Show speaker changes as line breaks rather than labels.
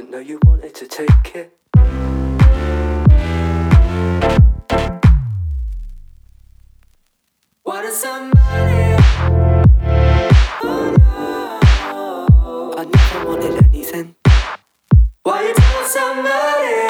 Didn't know you wanted to take it. What is somebody? Oh no. I never wanted anything. Why you tell somebody?